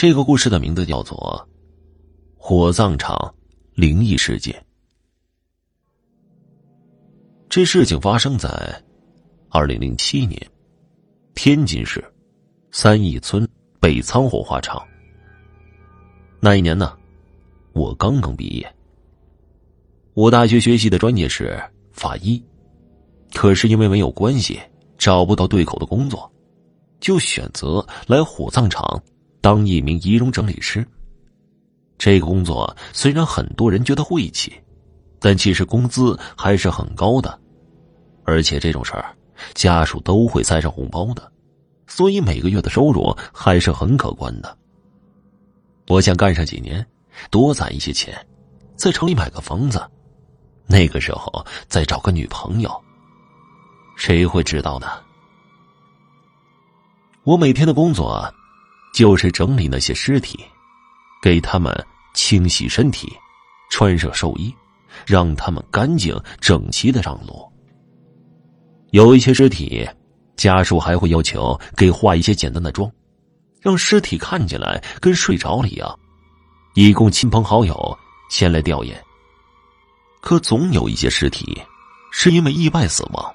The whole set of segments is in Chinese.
这个故事的名字叫做《火葬场灵异事件》。这事情发生在二零零七年，天津市三义村北仓火化场。那一年呢，我刚刚毕业。我大学学习的专业是法医，可是因为没有关系，找不到对口的工作，就选择来火葬场。当一名仪容整理师，这个工作虽然很多人觉得晦气，但其实工资还是很高的，而且这种事儿家属都会塞上红包的，所以每个月的收入还是很可观的。我想干上几年，多攒一些钱，在城里买个房子，那个时候再找个女朋友，谁会知道呢？我每天的工作。就是整理那些尸体，给他们清洗身体，穿上寿衣，让他们干净整齐的上路。有一些尸体，家属还会要求给化一些简单的妆，让尸体看起来跟睡着了一样，以供亲朋好友前来吊唁。可总有一些尸体是因为意外死亡，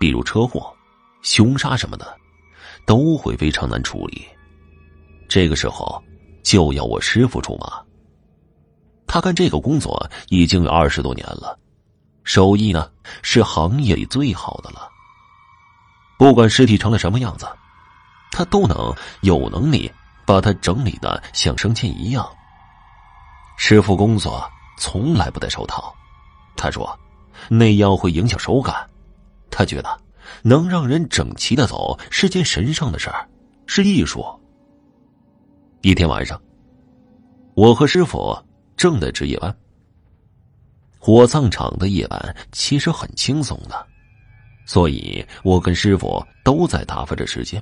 比如车祸、凶杀什么的，都会非常难处理。这个时候，就要我师傅出马。他干这个工作已经有二十多年了，手艺呢是行业里最好的了。不管尸体成了什么样子，他都能有能力把它整理的像生前一样。师傅工作从来不戴手套，他说那样会影响手感。他觉得能让人整齐的走是件神圣的事儿，是艺术。一天晚上，我和师傅正在值夜班。火葬场的夜班其实很轻松的，所以我跟师傅都在打发着时间。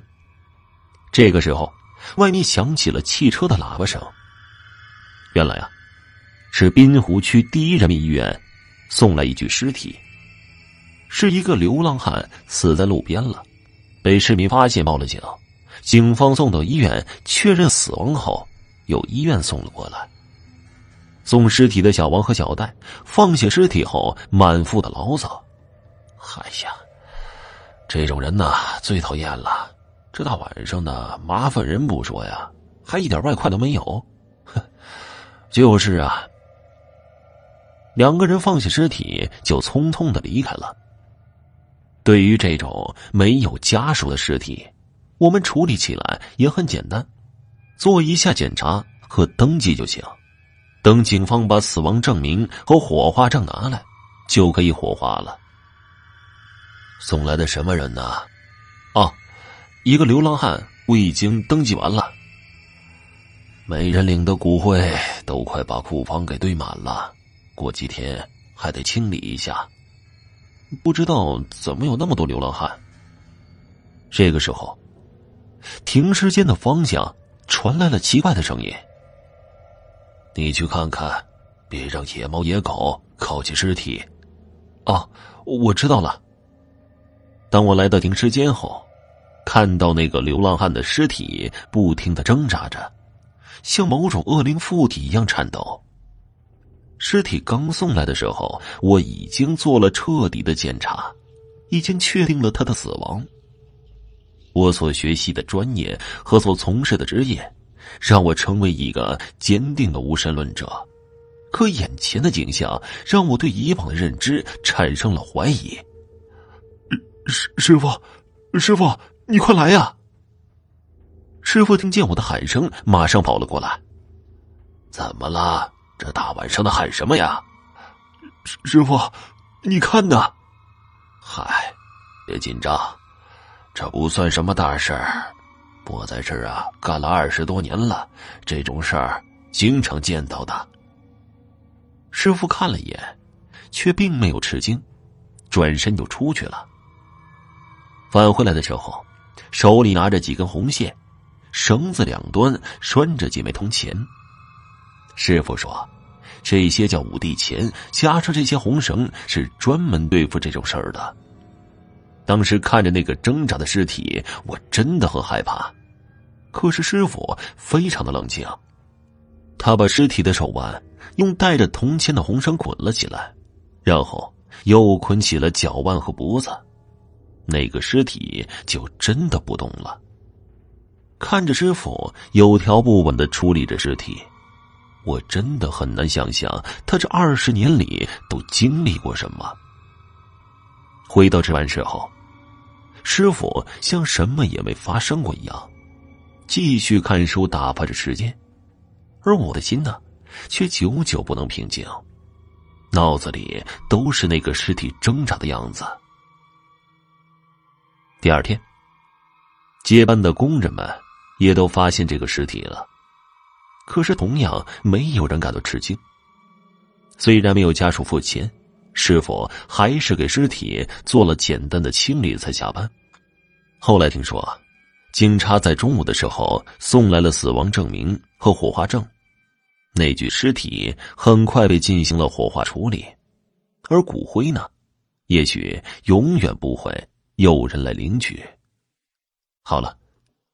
这个时候，外面响起了汽车的喇叭声。原来啊，是滨湖区第一人民医院送来一具尸体，是一个流浪汉死在路边了，被市民发现报了警。警方送到医院确认死亡后，由医院送了过来。送尸体的小王和小戴放下尸体后，满腹的牢骚：“哎呀，这种人呐，最讨厌了！这大晚上的，麻烦人不说呀，还一点外快都没有。”“哼，就是啊。”两个人放下尸体，就匆匆的离开了。对于这种没有家属的尸体，我们处理起来也很简单，做一下检查和登记就行。等警方把死亡证明和火化证拿来，就可以火化了。送来的什么人呢？哦，一个流浪汉，我已经登记完了。没人领的骨灰都快把库房给堆满了，过几天还得清理一下。不知道怎么有那么多流浪汉。这个时候。停尸间的方向传来了奇怪的声音。你去看看，别让野猫野狗靠近尸体。哦，我知道了。当我来到停尸间后，看到那个流浪汉的尸体不停的挣扎着，像某种恶灵附体一样颤抖。尸体刚送来的时候，我已经做了彻底的检查，已经确定了他的死亡。我所学习的专业和所从事的职业，让我成为一个坚定的无神论者。可眼前的景象让我对以往的认知产生了怀疑。师师傅，师傅，你快来呀！师傅听见我的喊声，马上跑了过来。怎么了？这大晚上的喊什么呀？师傅，你看呢！嗨，别紧张。这不算什么大事儿，我在这儿啊干了二十多年了，这种事儿经常见到的。师傅看了一眼，却并没有吃惊，转身就出去了。返回来的时候，手里拿着几根红线，绳子两端拴着几枚铜钱。师傅说：“这些叫五帝钱，加上这些红绳，是专门对付这种事儿的。”当时看着那个挣扎的尸体，我真的很害怕。可是师傅非常的冷静，他把尸体的手腕用带着铜签的红绳捆了起来，然后又捆起了脚腕和脖子，那个尸体就真的不动了。看着师傅有条不紊的处理着尸体，我真的很难想象他这二十年里都经历过什么。回到值班室后，师傅像什么也没发生过一样，继续看书打发着时间，而我的心呢，却久久不能平静，脑子里都是那个尸体挣扎的样子。第二天，接班的工人们。也都发现这个尸体了，可是同样没有人感到吃惊。虽然没有家属付钱，师傅还是给尸体做了简单的清理才下班。后来听说，警察在中午的时候送来了死亡证明和火化证，那具尸体很快被进行了火化处理，而骨灰呢，也许永远不会有人来领取。好了。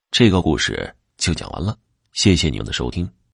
这个故事就讲完了，谢谢你们的收听。